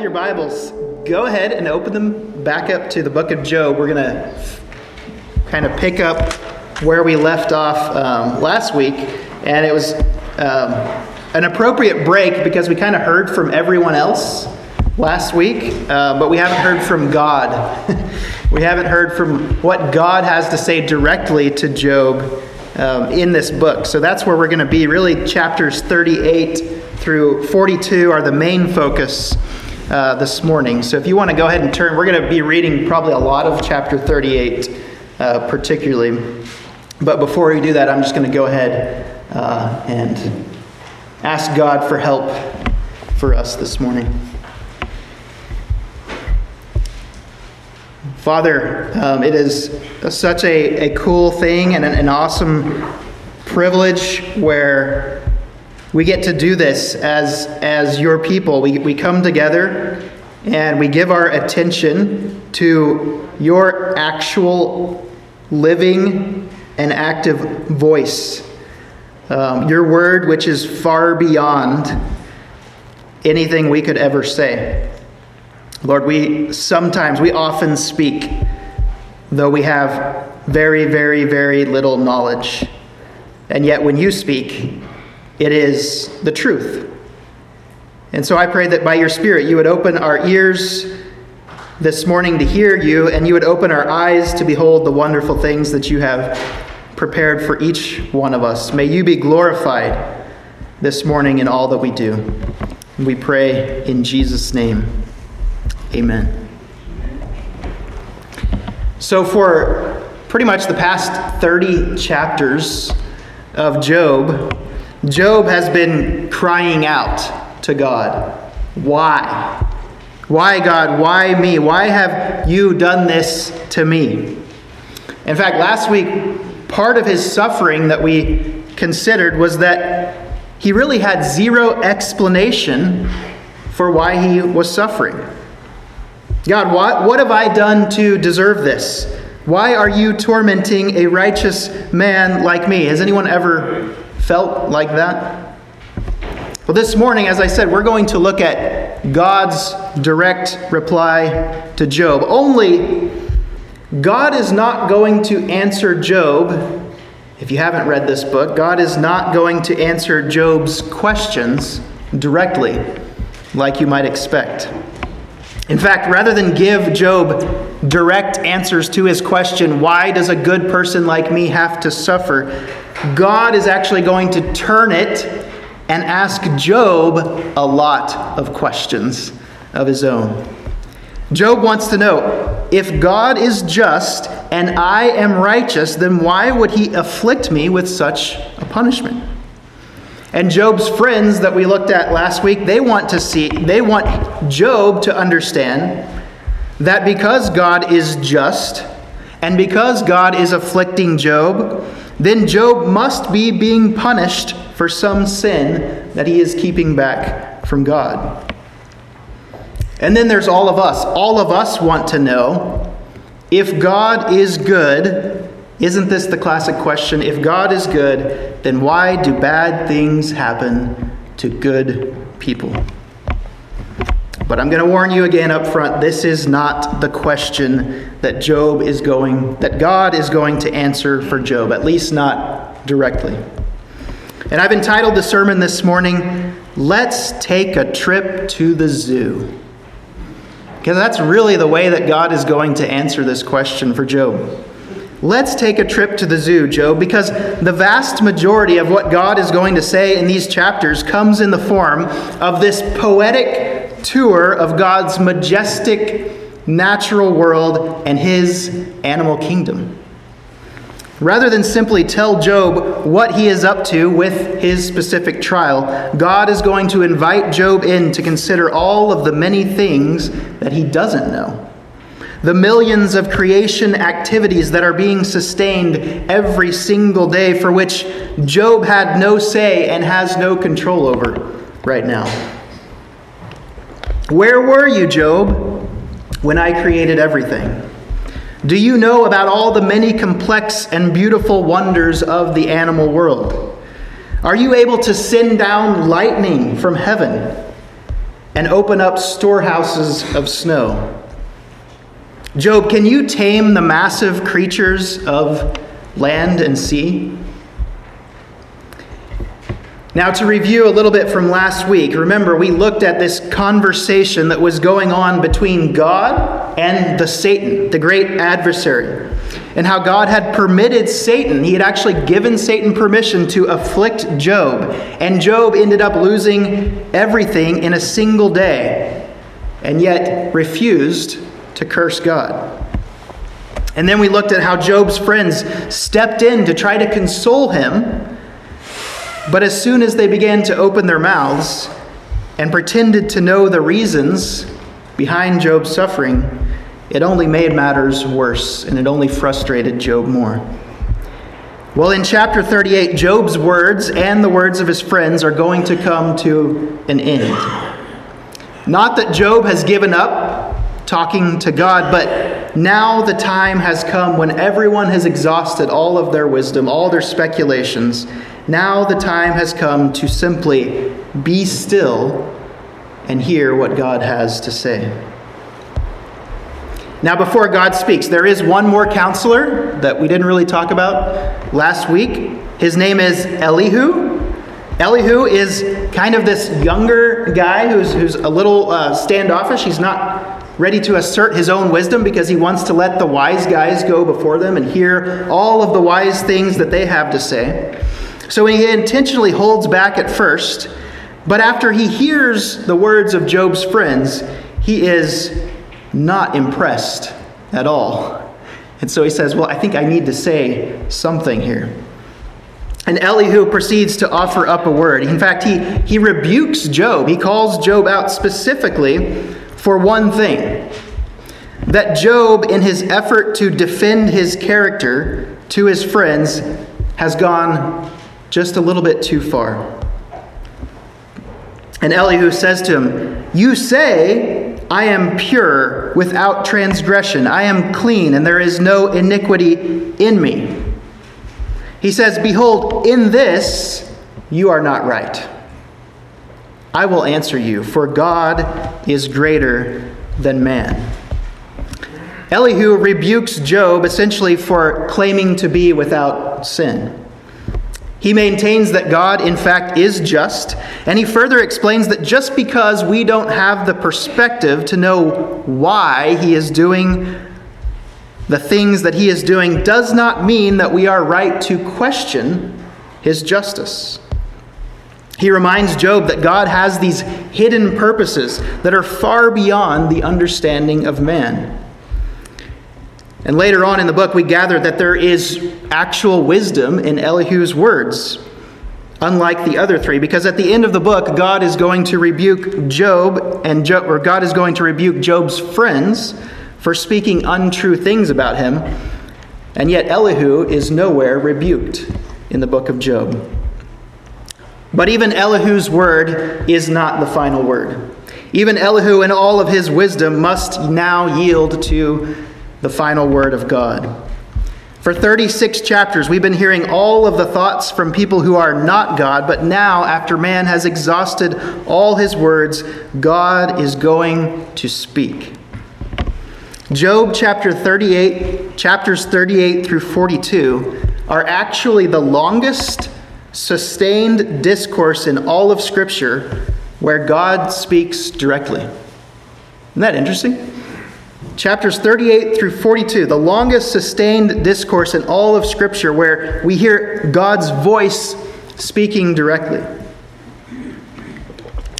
have your Bibles, go ahead and open them back up to the book of Job. We're going to kind of pick up where we left off um, last week, and it was um, an appropriate break because we kind of heard from everyone else last week, uh, but we haven't heard from God. we haven't heard from what God has to say directly to Job um, in this book. So that's where we're going to be. Really, chapters 38 through 42 are the main focus uh, this morning. So if you want to go ahead and turn, we're going to be reading probably a lot of chapter 38, uh, particularly. But before we do that, I'm just going to go ahead uh, and ask God for help for us this morning. Father, um, it is such a, a cool thing and an, an awesome privilege where we get to do this as, as your people. We, we come together and we give our attention to your actual living and active voice. Um, your word, which is far beyond anything we could ever say. Lord, we sometimes, we often speak, though we have very, very, very little knowledge. And yet, when you speak, it is the truth. And so I pray that by your Spirit you would open our ears this morning to hear you, and you would open our eyes to behold the wonderful things that you have prepared for each one of us. May you be glorified this morning in all that we do. We pray in Jesus' name. Amen. So, for pretty much the past 30 chapters of Job, Job has been crying out to God. Why? Why, God? Why me? Why have you done this to me? In fact, last week, part of his suffering that we considered was that he really had zero explanation for why he was suffering. God, what, what have I done to deserve this? Why are you tormenting a righteous man like me? Has anyone ever felt like that? Well, this morning, as I said, we're going to look at God's direct reply to Job. Only God is not going to answer Job. If you haven't read this book, God is not going to answer Job's questions directly, like you might expect. In fact, rather than give Job direct answers to his question, why does a good person like me have to suffer? God is actually going to turn it and ask Job a lot of questions of his own. Job wants to know if God is just and I am righteous, then why would he afflict me with such a punishment? And Job's friends that we looked at last week, they want to see, they want Job to understand that because God is just and because God is afflicting Job, then Job must be being punished for some sin that he is keeping back from God. And then there's all of us. All of us want to know if God is good, isn't this the classic question? If God is good, then why do bad things happen to good people? But I'm going to warn you again up front this is not the question that Job is going, that God is going to answer for Job, at least not directly. And I've entitled the sermon this morning, Let's Take a Trip to the Zoo. Because that's really the way that God is going to answer this question for Job. Let's take a trip to the zoo, Job, because the vast majority of what God is going to say in these chapters comes in the form of this poetic tour of God's majestic natural world and his animal kingdom. Rather than simply tell Job what he is up to with his specific trial, God is going to invite Job in to consider all of the many things that he doesn't know. The millions of creation activities that are being sustained every single day for which Job had no say and has no control over right now. Where were you, Job, when I created everything? Do you know about all the many complex and beautiful wonders of the animal world? Are you able to send down lightning from heaven? and open up storehouses of snow. Job, can you tame the massive creatures of land and sea? Now, to review a little bit from last week, remember we looked at this conversation that was going on between God and the Satan, the great adversary, and how God had permitted Satan, he had actually given Satan permission to afflict Job, and Job ended up losing everything in a single day, and yet refused to curse God. And then we looked at how Job's friends stepped in to try to console him but as soon as they began to open their mouths and pretended to know the reasons behind Job's suffering, it only made matters worse and it only frustrated Job more. Well, in chapter 38, Job's words and the words of his friends are going to come to an end. Not that Job has given up talking to God, but now the time has come when everyone has exhausted all of their wisdom, all their speculations, now the time has come to simply be still and hear what God has to say. Now, before God speaks, there is one more counselor that we didn't really talk about last week. His name is Elihu. Elihu is kind of this younger guy who's, who's a little uh, standoffish. He's not ready to assert his own wisdom because he wants to let the wise guys go before them and hear all of the wise things that they have to say. So he intentionally holds back at first, but after he hears the words of Job's friends, he is not impressed at all. And so he says, Well, I think I need to say something here. And Elihu proceeds to offer up a word. In fact, he, he rebukes Job. He calls Job out specifically for one thing that Job, in his effort to defend his character to his friends, has gone just a little bit too far. And Elihu says to him, You say, I am pure without transgression. I am clean, and there is no iniquity in me. He says, Behold, in this you are not right. I will answer you, for God is greater than man. Elihu rebukes Job essentially for claiming to be without sin. He maintains that God, in fact, is just, and he further explains that just because we don't have the perspective to know why he is doing the things that he is doing does not mean that we are right to question his justice. He reminds Job that God has these hidden purposes that are far beyond the understanding of man. And later on in the book, we gather that there is actual wisdom in Elihu's words, unlike the other three, because at the end of the book, God is going to rebuke Job, and or God is going to rebuke Job's friends for speaking untrue things about him, and yet Elihu is nowhere rebuked in the book of Job. But even Elihu's word is not the final word. Even Elihu, in all of his wisdom, must now yield to the final word of God. For 36 chapters, we've been hearing all of the thoughts from people who are not God, but now, after man has exhausted all his words, God is going to speak. Job chapter 38, chapters 38 through 42 are actually the longest sustained discourse in all of Scripture where God speaks directly. Isn't that interesting? chapters 38 through 42, the longest sustained discourse in all of Scripture where we hear God's voice speaking directly.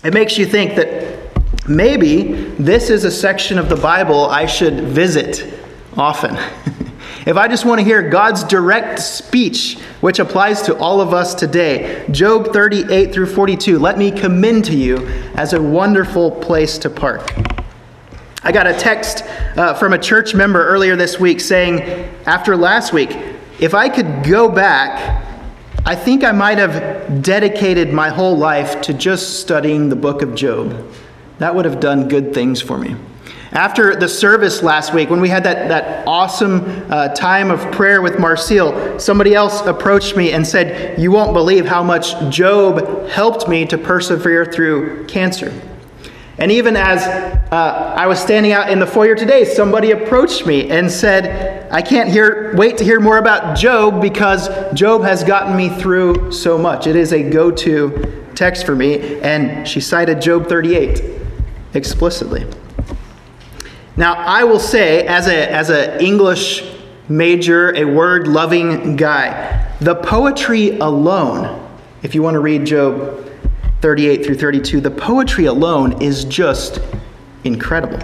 It makes you think that maybe this is a section of the Bible I should visit often. if I just want to hear God's direct speech, which applies to all of us today, Job 38 through 42, let me commend to you as a wonderful place to park. I got a text uh, from a church member earlier this week saying, after last week, if I could go back, I think I might have dedicated my whole life to just studying the book of Job. That would have done good things for me. After the service last week, when we had that, that awesome uh, time of prayer with Marcel, somebody else approached me and said, You won't believe how much Job helped me to persevere through cancer. And even as uh, I was standing out in the foyer today, somebody approached me and said, I can't hear, wait to hear more about Job because Job has gotten me through so much. It is a go to text for me. And she cited Job 38 explicitly. Now, I will say, as a as an English major, a word loving guy, the poetry alone, if you want to read Job 38 through 32, the poetry alone is just incredible.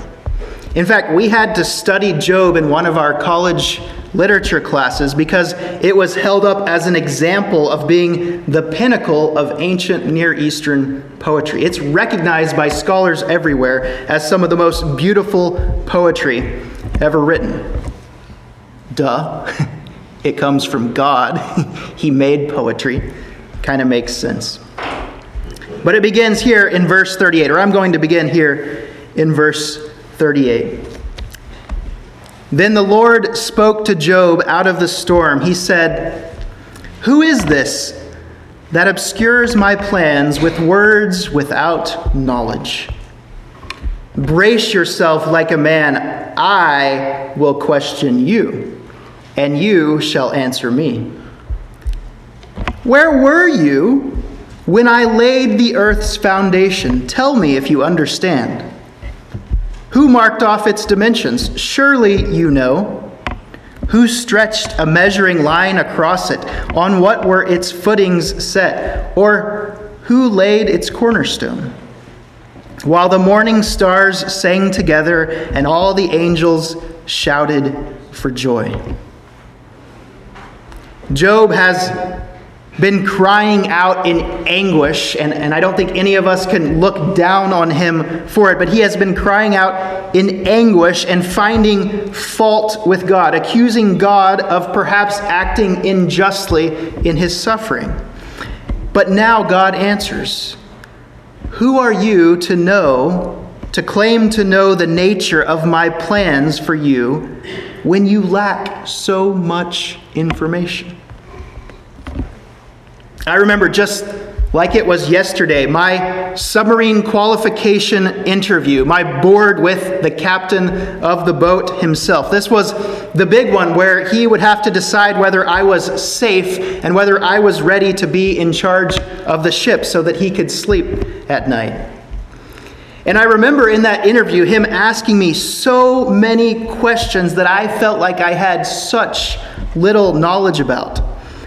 In fact, we had to study Job in one of our college literature classes because it was held up as an example of being the pinnacle of ancient Near Eastern poetry. It's recognized by scholars everywhere as some of the most beautiful poetry ever written. Duh. It comes from God. he made poetry. Kind of makes sense. But it begins here in verse 38, or I'm going to begin here in verse 38. Then the Lord spoke to Job out of the storm. He said, Who is this that obscures my plans with words without knowledge? Brace yourself like a man. I will question you, and you shall answer me. Where were you when I laid the earth's foundation, tell me if you understand. Who marked off its dimensions? Surely you know. Who stretched a measuring line across it? On what were its footings set? Or who laid its cornerstone? While the morning stars sang together and all the angels shouted for joy. Job has been crying out in anguish, and, and I don't think any of us can look down on him for it, but he has been crying out in anguish and finding fault with God, accusing God of perhaps acting unjustly in his suffering. But now God answers Who are you to know, to claim to know the nature of my plans for you when you lack so much information? I remember just like it was yesterday, my submarine qualification interview, my board with the captain of the boat himself. This was the big one where he would have to decide whether I was safe and whether I was ready to be in charge of the ship so that he could sleep at night. And I remember in that interview him asking me so many questions that I felt like I had such little knowledge about.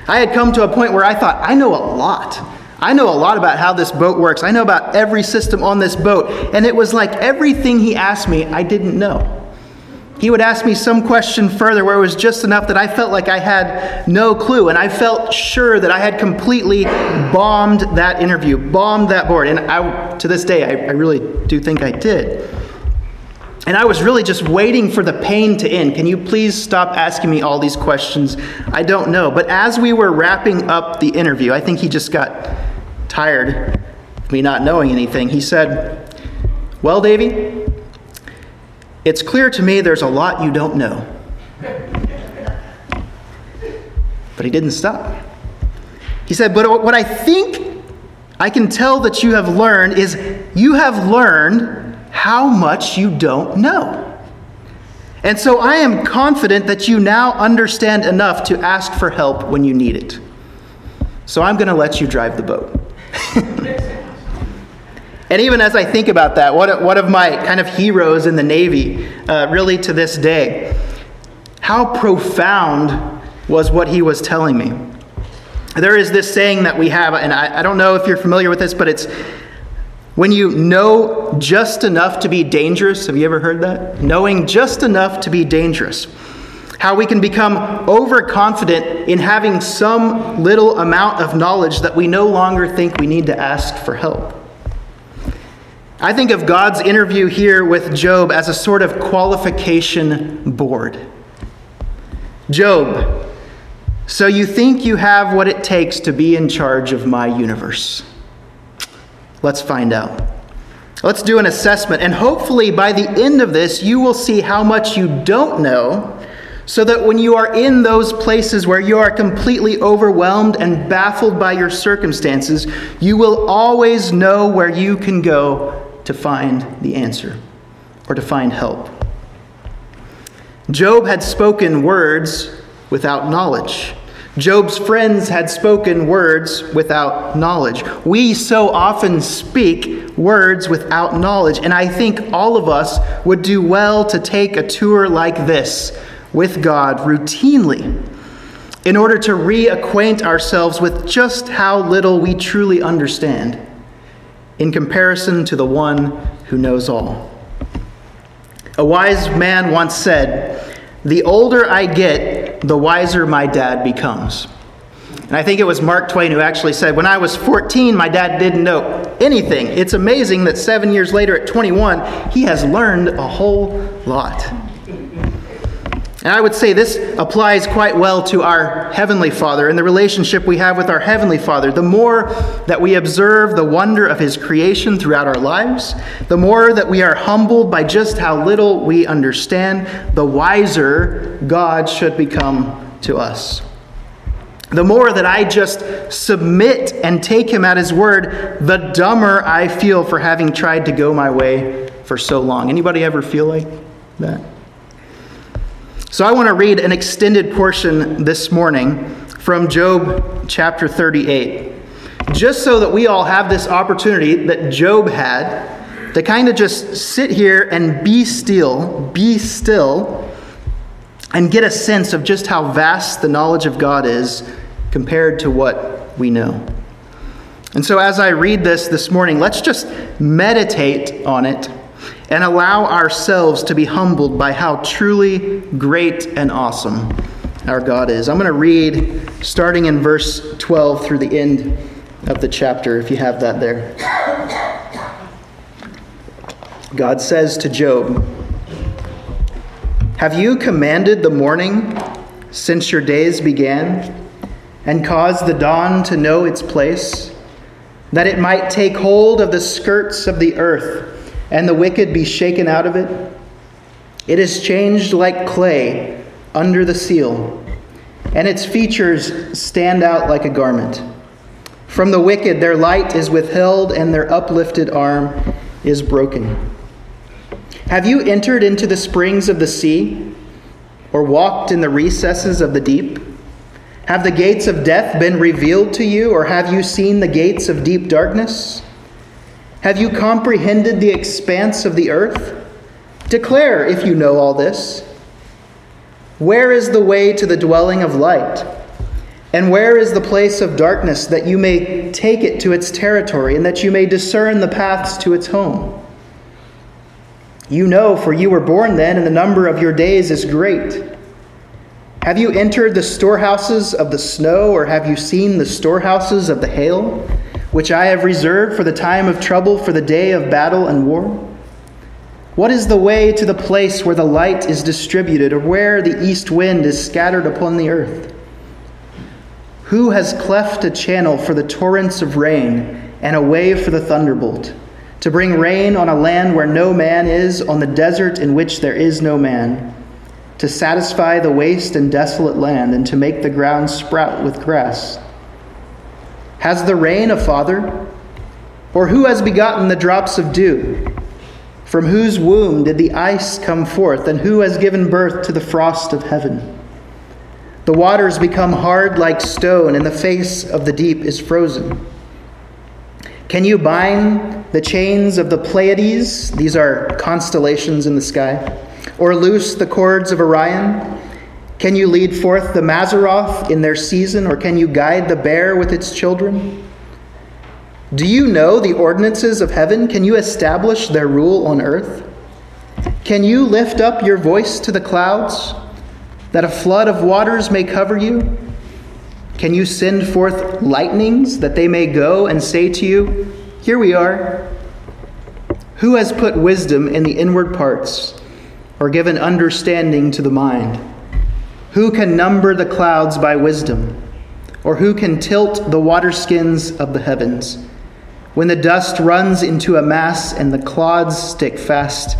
I had come to a point where I thought, I know a lot. I know a lot about how this boat works. I know about every system on this boat. And it was like everything he asked me, I didn't know. He would ask me some question further where it was just enough that I felt like I had no clue. And I felt sure that I had completely bombed that interview, bombed that board. And I, to this day, I, I really do think I did. And I was really just waiting for the pain to end. Can you please stop asking me all these questions? I don't know. But as we were wrapping up the interview, I think he just got tired of me not knowing anything. He said, Well, Davy, it's clear to me there's a lot you don't know. But he didn't stop. He said, But what I think I can tell that you have learned is you have learned how much you don't know. And so I am confident that you now understand enough to ask for help when you need it. So I'm going to let you drive the boat. and even as I think about that, one, one of my kind of heroes in the Navy, uh, really to this day, how profound was what he was telling me. There is this saying that we have, and I, I don't know if you're familiar with this, but it's when you know just enough to be dangerous, have you ever heard that? Knowing just enough to be dangerous. How we can become overconfident in having some little amount of knowledge that we no longer think we need to ask for help. I think of God's interview here with Job as a sort of qualification board. Job, so you think you have what it takes to be in charge of my universe? Let's find out. Let's do an assessment, and hopefully by the end of this, you will see how much you don't know, so that when you are in those places where you are completely overwhelmed and baffled by your circumstances, you will always know where you can go to find the answer or to find help. Job had spoken words without knowledge. Job's friends had spoken words without knowledge. We so often speak words without knowledge, and I think all of us would do well to take a tour like this with God routinely in order to reacquaint ourselves with just how little we truly understand in comparison to the one who knows all. A wise man once said, The older I get, the wiser my dad becomes. And I think it was Mark Twain who actually said, When I was 14, my dad didn't know anything. It's amazing that seven years later, at 21, he has learned a whole lot. And I would say this applies quite well to our Heavenly Father and the relationship we have with our Heavenly Father. The more that we observe the wonder of His creation throughout our lives, the more that we are humbled by just how little we understand, the wiser God should become to us. The more that I just submit and take Him at His word, the dumber I feel for having tried to go my way for so long. Anybody ever feel like that? So I want to read an extended portion this morning from Job chapter 38, just so that we all have this opportunity that Job had to kind of just sit here and be still, be still, and get a sense of just how vast the knowledge of God is compared to what we know. And so as I read this this morning, let's just meditate on it and allow ourselves to be humbled by how truly great and awesome our God is. I'm going to read starting in verse 12 through the end of the chapter, if you have that there. God says to Job, Have you commanded the morning since your days began, and caused the dawn to know its place, that it might take hold of the skirts of the earth? And the wicked be shaken out of it? It is changed like clay under the seal, and its features stand out like a garment. From the wicked, their light is withheld, and their uplifted arm is broken. Have you entered into the springs of the sea, or walked in the recesses of the deep? Have the gates of death been revealed to you, or have you seen the gates of deep darkness? Have you comprehended the expanse of the earth? Declare if you know all this. Where is the way to the dwelling of light? And where is the place of darkness that you may take it to its territory and that you may discern the paths to its home? You know, for you were born then, and the number of your days is great. Have you entered the storehouses of the snow, or have you seen the storehouses of the hail? Which I have reserved for the time of trouble, for the day of battle and war? What is the way to the place where the light is distributed, or where the east wind is scattered upon the earth? Who has cleft a channel for the torrents of rain, and a way for the thunderbolt, to bring rain on a land where no man is, on the desert in which there is no man, to satisfy the waste and desolate land, and to make the ground sprout with grass? Has the rain a father? Or who has begotten the drops of dew? From whose womb did the ice come forth, and who has given birth to the frost of heaven? The waters become hard like stone, and the face of the deep is frozen. Can you bind the chains of the Pleiades? These are constellations in the sky. Or loose the cords of Orion? Can you lead forth the Mazzaroth in their season, or can you guide the bear with its children? Do you know the ordinances of heaven? Can you establish their rule on earth? Can you lift up your voice to the clouds, that a flood of waters may cover you? Can you send forth lightnings, that they may go and say to you, Here we are? Who has put wisdom in the inward parts, or given understanding to the mind? Who can number the clouds by wisdom? Or who can tilt the waterskins of the heavens? When the dust runs into a mass and the clods stick fast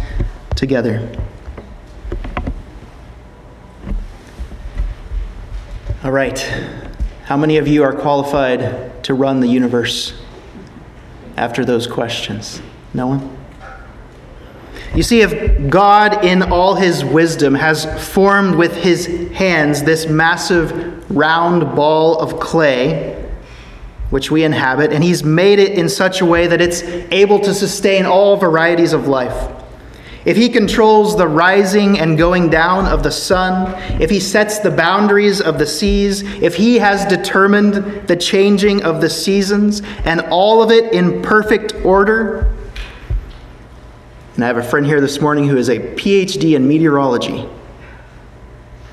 together. All right. How many of you are qualified to run the universe after those questions? No one? You see, if God, in all his wisdom, has formed with his hands this massive round ball of clay, which we inhabit, and he's made it in such a way that it's able to sustain all varieties of life. If he controls the rising and going down of the sun, if he sets the boundaries of the seas, if he has determined the changing of the seasons, and all of it in perfect order, and I have a friend here this morning who is a PhD in meteorology.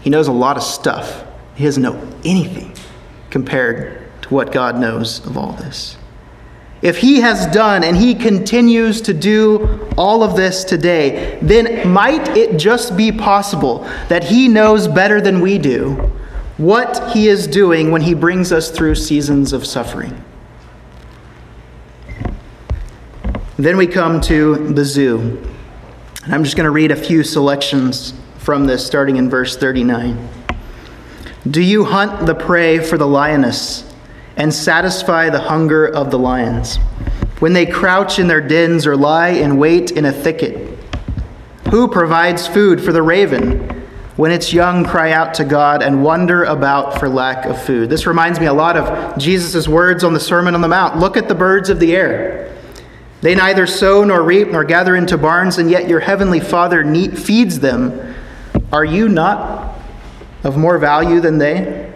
He knows a lot of stuff. He doesn't know anything compared to what God knows of all this. If he has done and he continues to do all of this today, then might it just be possible that he knows better than we do what he is doing when he brings us through seasons of suffering? Then we come to the zoo. And I'm just going to read a few selections from this, starting in verse 39. Do you hunt the prey for the lioness? and satisfy the hunger of the lions. When they crouch in their dens or lie in wait in a thicket, who provides food for the raven when its young cry out to God and wander about for lack of food? This reminds me a lot of Jesus' words on the Sermon on the Mount. Look at the birds of the air. They neither sow nor reap nor gather into barns, and yet your heavenly Father feeds them. Are you not of more value than they?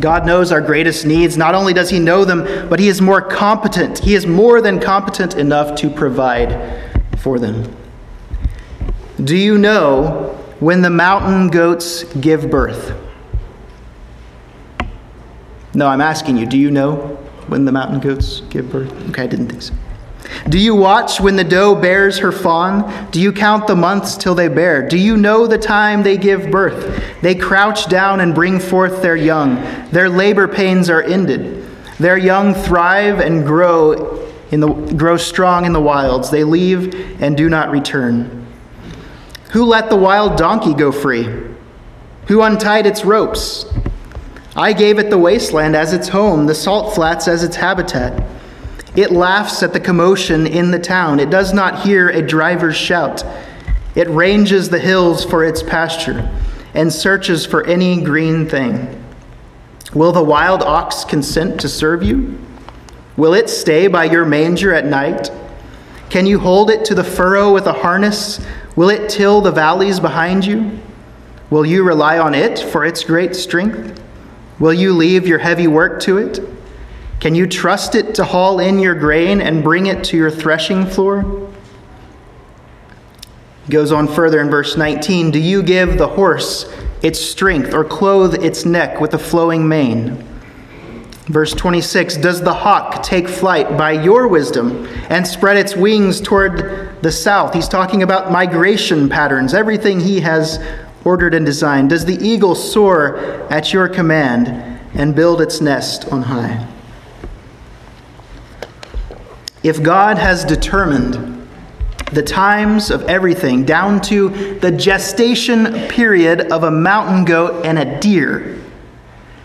God knows our greatest needs. Not only does He know them, but He is more competent. He is more than competent enough to provide for them. Do you know when the mountain goats give birth? No, I'm asking you, do you know when the mountain goats give birth? Okay, I didn't think so. Do you watch when the doe bears her fawn? Do you count the months till they bear? Do you know the time they give birth? They crouch down and bring forth their young. Their labor pains are ended. Their young thrive and grow in the grow strong in the wilds. They leave and do not return. Who let the wild donkey go free? Who untied its ropes? I gave it the wasteland as its home, the salt flats as its habitat. It laughs at the commotion in the town. It does not hear a driver's shout. It ranges the hills for its pasture and searches for any green thing. Will the wild ox consent to serve you? Will it stay by your manger at night? Can you hold it to the furrow with a harness? Will it till the valleys behind you? Will you rely on it for its great strength? Will you leave your heavy work to it? Can you trust it to haul in your grain and bring it to your threshing floor? goes on further in verse 19 Do you give the horse its strength or clothe its neck with a flowing mane? Verse 26 Does the hawk take flight by your wisdom and spread its wings toward the south? He's talking about migration patterns, everything he has ordered and designed. Does the eagle soar at your command and build its nest on high? If God has determined the times of everything down to the gestation period of a mountain goat and a deer,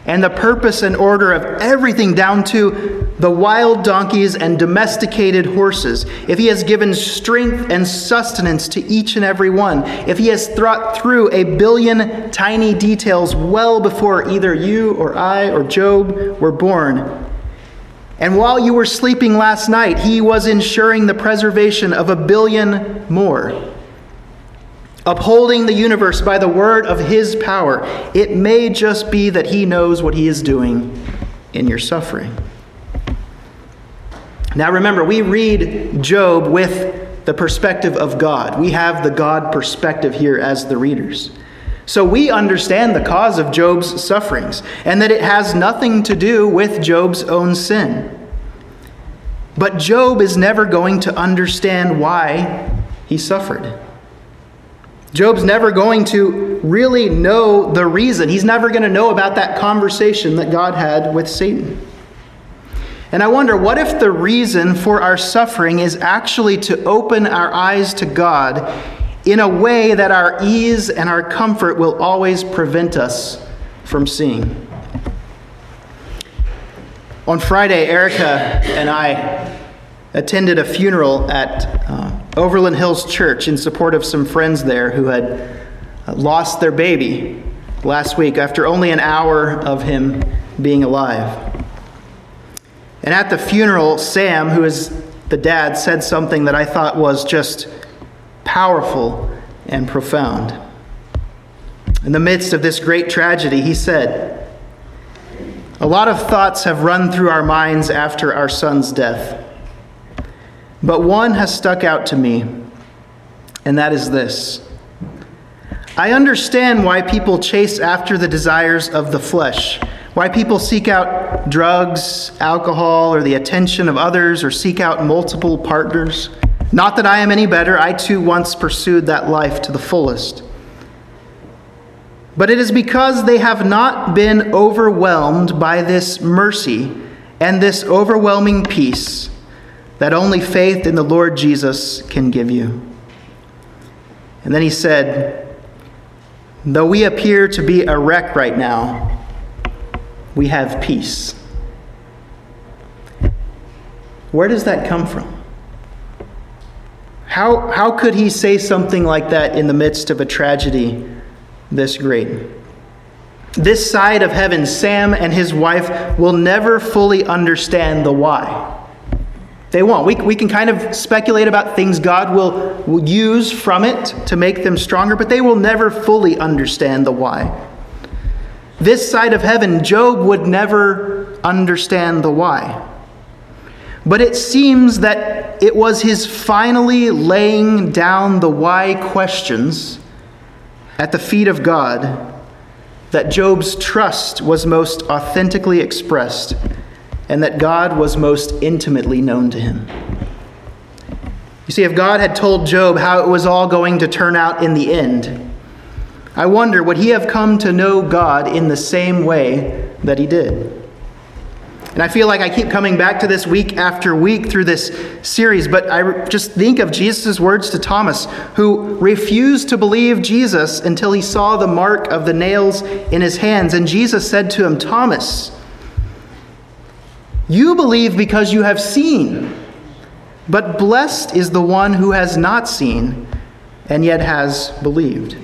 and the purpose and order of everything down to the wild donkeys and domesticated horses, if he has given strength and sustenance to each and every one, if he has thought through a billion tiny details well before either you or I or Job were born, and while you were sleeping last night, he was ensuring the preservation of a billion more. Upholding the universe by the word of his power, it may just be that he knows what he is doing in your suffering. Now remember, we read Job with the perspective of God. We have the God perspective here as the readers. So we understand the cause of Job's sufferings and that it has nothing to do with Job's own sin. But Job is never going to understand why he suffered. Job's never going to really know the reason. He's never going to know about that conversation that God had with Satan. And I wonder what if the reason for our suffering is actually to open our eyes to God in a way that our ease and our comfort will always prevent us from seeing. On Friday, Erica and I attended a funeral at uh, Overland Hills Church in support of some friends there who had lost their baby last week after only an hour of him being alive. And at the funeral, Sam, who is the dad, said something that I thought was just powerful and profound. In the midst of this great tragedy, he said, A lot of thoughts have run through our minds after our son's death. But one has stuck out to me, and that is this. I understand why people chase after the desires of the flesh why people seek out drugs, alcohol, or the attention of others, or seek out multiple partners. Not that I am any better, I too once pursued that life to the fullest. But it is because they have not been overwhelmed by this mercy and this overwhelming peace that only faith in the Lord Jesus can give you. And then he said, Though we appear to be a wreck right now, we have peace. Where does that come from? How, how could he say something like that in the midst of a tragedy this great? This side of heaven, Sam and his wife will never fully understand the why. They won't. We, we can kind of speculate about things God will, will use from it to make them stronger, but they will never fully understand the why. This side of heaven, Job would never understand the why. But it seems that it was his finally laying down the why questions at the feet of God that Job's trust was most authentically expressed and that God was most intimately known to him. You see, if God had told Job how it was all going to turn out in the end, I wonder, would he have come to know God in the same way that he did? And I feel like I keep coming back to this week after week through this series, but I just think of Jesus' words to Thomas, who refused to believe Jesus until he saw the mark of the nails in his hands. And Jesus said to him, Thomas, you believe because you have seen, but blessed is the one who has not seen and yet has believed.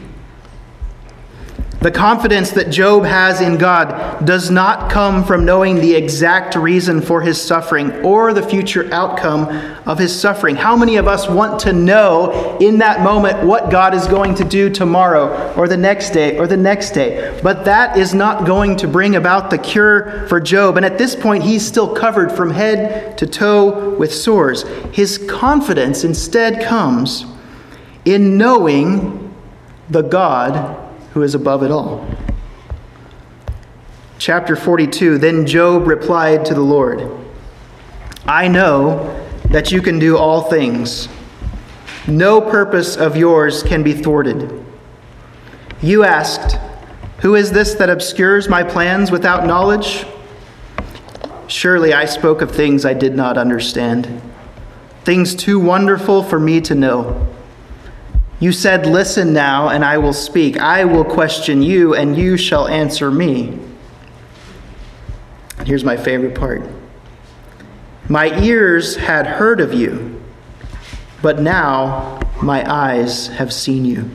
The confidence that Job has in God does not come from knowing the exact reason for his suffering or the future outcome of his suffering. How many of us want to know in that moment what God is going to do tomorrow or the next day or the next day? But that is not going to bring about the cure for Job. And at this point, he's still covered from head to toe with sores. His confidence instead comes in knowing the God who is above it all. Chapter 42 Then Job replied to the Lord, I know that you can do all things. No purpose of yours can be thwarted. You asked, Who is this that obscures my plans without knowledge? Surely I spoke of things I did not understand, things too wonderful for me to know. You said, Listen now, and I will speak. I will question you, and you shall answer me. Here's my favorite part My ears had heard of you, but now my eyes have seen you.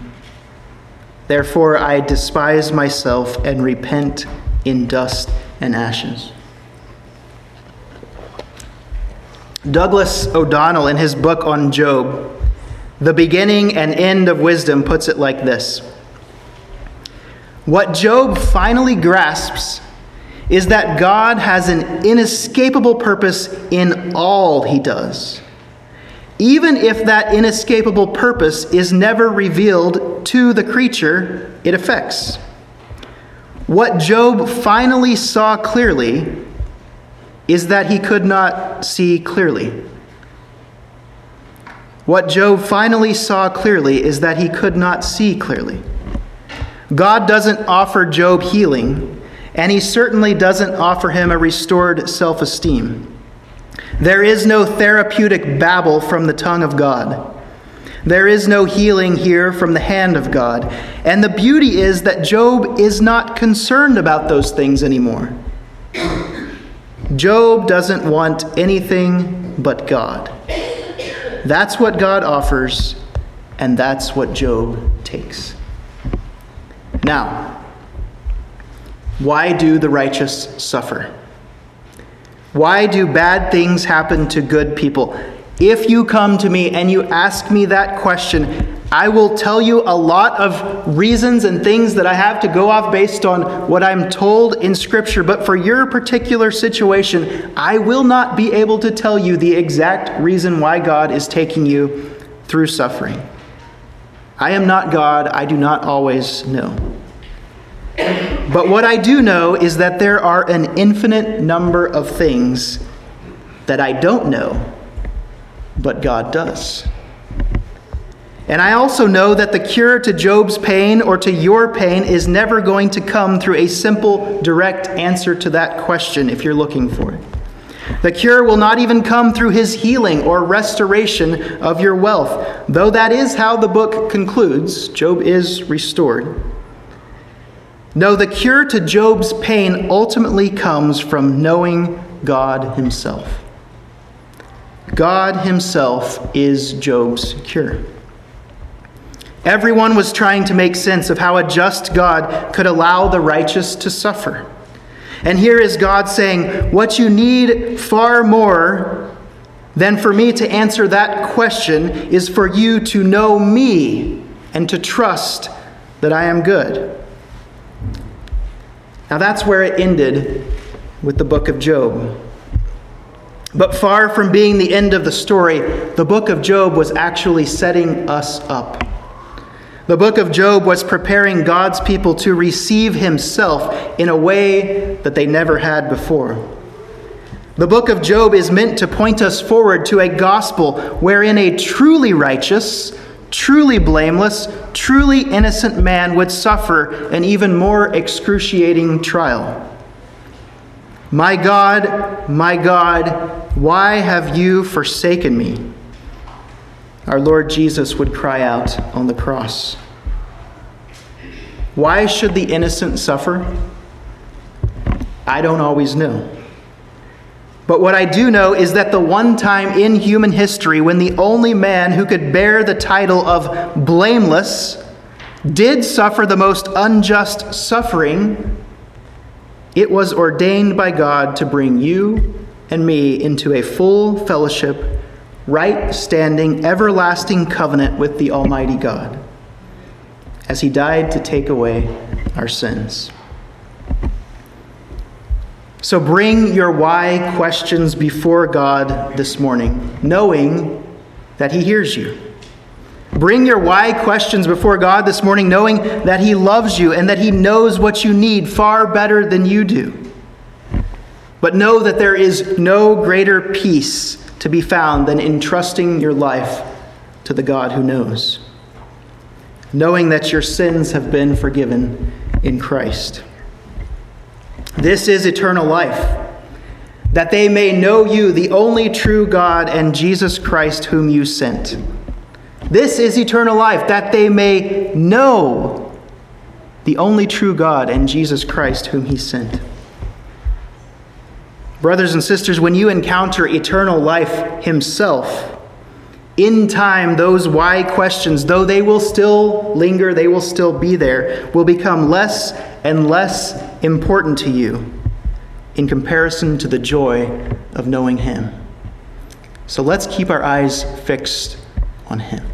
Therefore, I despise myself and repent in dust and ashes. Douglas O'Donnell, in his book on Job, the beginning and end of wisdom puts it like this What Job finally grasps is that God has an inescapable purpose in all he does, even if that inescapable purpose is never revealed to the creature it affects. What Job finally saw clearly is that he could not see clearly. What Job finally saw clearly is that he could not see clearly. God doesn't offer Job healing, and he certainly doesn't offer him a restored self esteem. There is no therapeutic babble from the tongue of God. There is no healing here from the hand of God. And the beauty is that Job is not concerned about those things anymore. Job doesn't want anything but God. That's what God offers, and that's what Job takes. Now, why do the righteous suffer? Why do bad things happen to good people? If you come to me and you ask me that question, I will tell you a lot of reasons and things that I have to go off based on what I'm told in Scripture. But for your particular situation, I will not be able to tell you the exact reason why God is taking you through suffering. I am not God, I do not always know. But what I do know is that there are an infinite number of things that I don't know, but God does. And I also know that the cure to Job's pain or to your pain is never going to come through a simple, direct answer to that question if you're looking for it. The cure will not even come through his healing or restoration of your wealth, though that is how the book concludes. Job is restored. No, the cure to Job's pain ultimately comes from knowing God Himself. God Himself is Job's cure. Everyone was trying to make sense of how a just God could allow the righteous to suffer. And here is God saying, What you need far more than for me to answer that question is for you to know me and to trust that I am good. Now that's where it ended with the book of Job. But far from being the end of the story, the book of Job was actually setting us up. The book of Job was preparing God's people to receive himself in a way that they never had before. The book of Job is meant to point us forward to a gospel wherein a truly righteous, truly blameless, truly innocent man would suffer an even more excruciating trial. My God, my God, why have you forsaken me? Our Lord Jesus would cry out on the cross. Why should the innocent suffer? I don't always know. But what I do know is that the one time in human history when the only man who could bear the title of blameless did suffer the most unjust suffering, it was ordained by God to bring you and me into a full fellowship, right standing, everlasting covenant with the Almighty God as he died to take away our sins. So bring your why questions before God this morning, knowing that He hears you. Bring your why questions before God this morning, knowing that He loves you and that He knows what you need far better than you do. But know that there is no greater peace to be found than entrusting your life to the God who knows, knowing that your sins have been forgiven in Christ. This is eternal life, that they may know you, the only true God, and Jesus Christ, whom you sent. This is eternal life, that they may know the only true God and Jesus Christ, whom he sent. Brothers and sisters, when you encounter eternal life himself, in time, those why questions, though they will still linger, they will still be there, will become less and less important to you in comparison to the joy of knowing Him. So let's keep our eyes fixed on Him.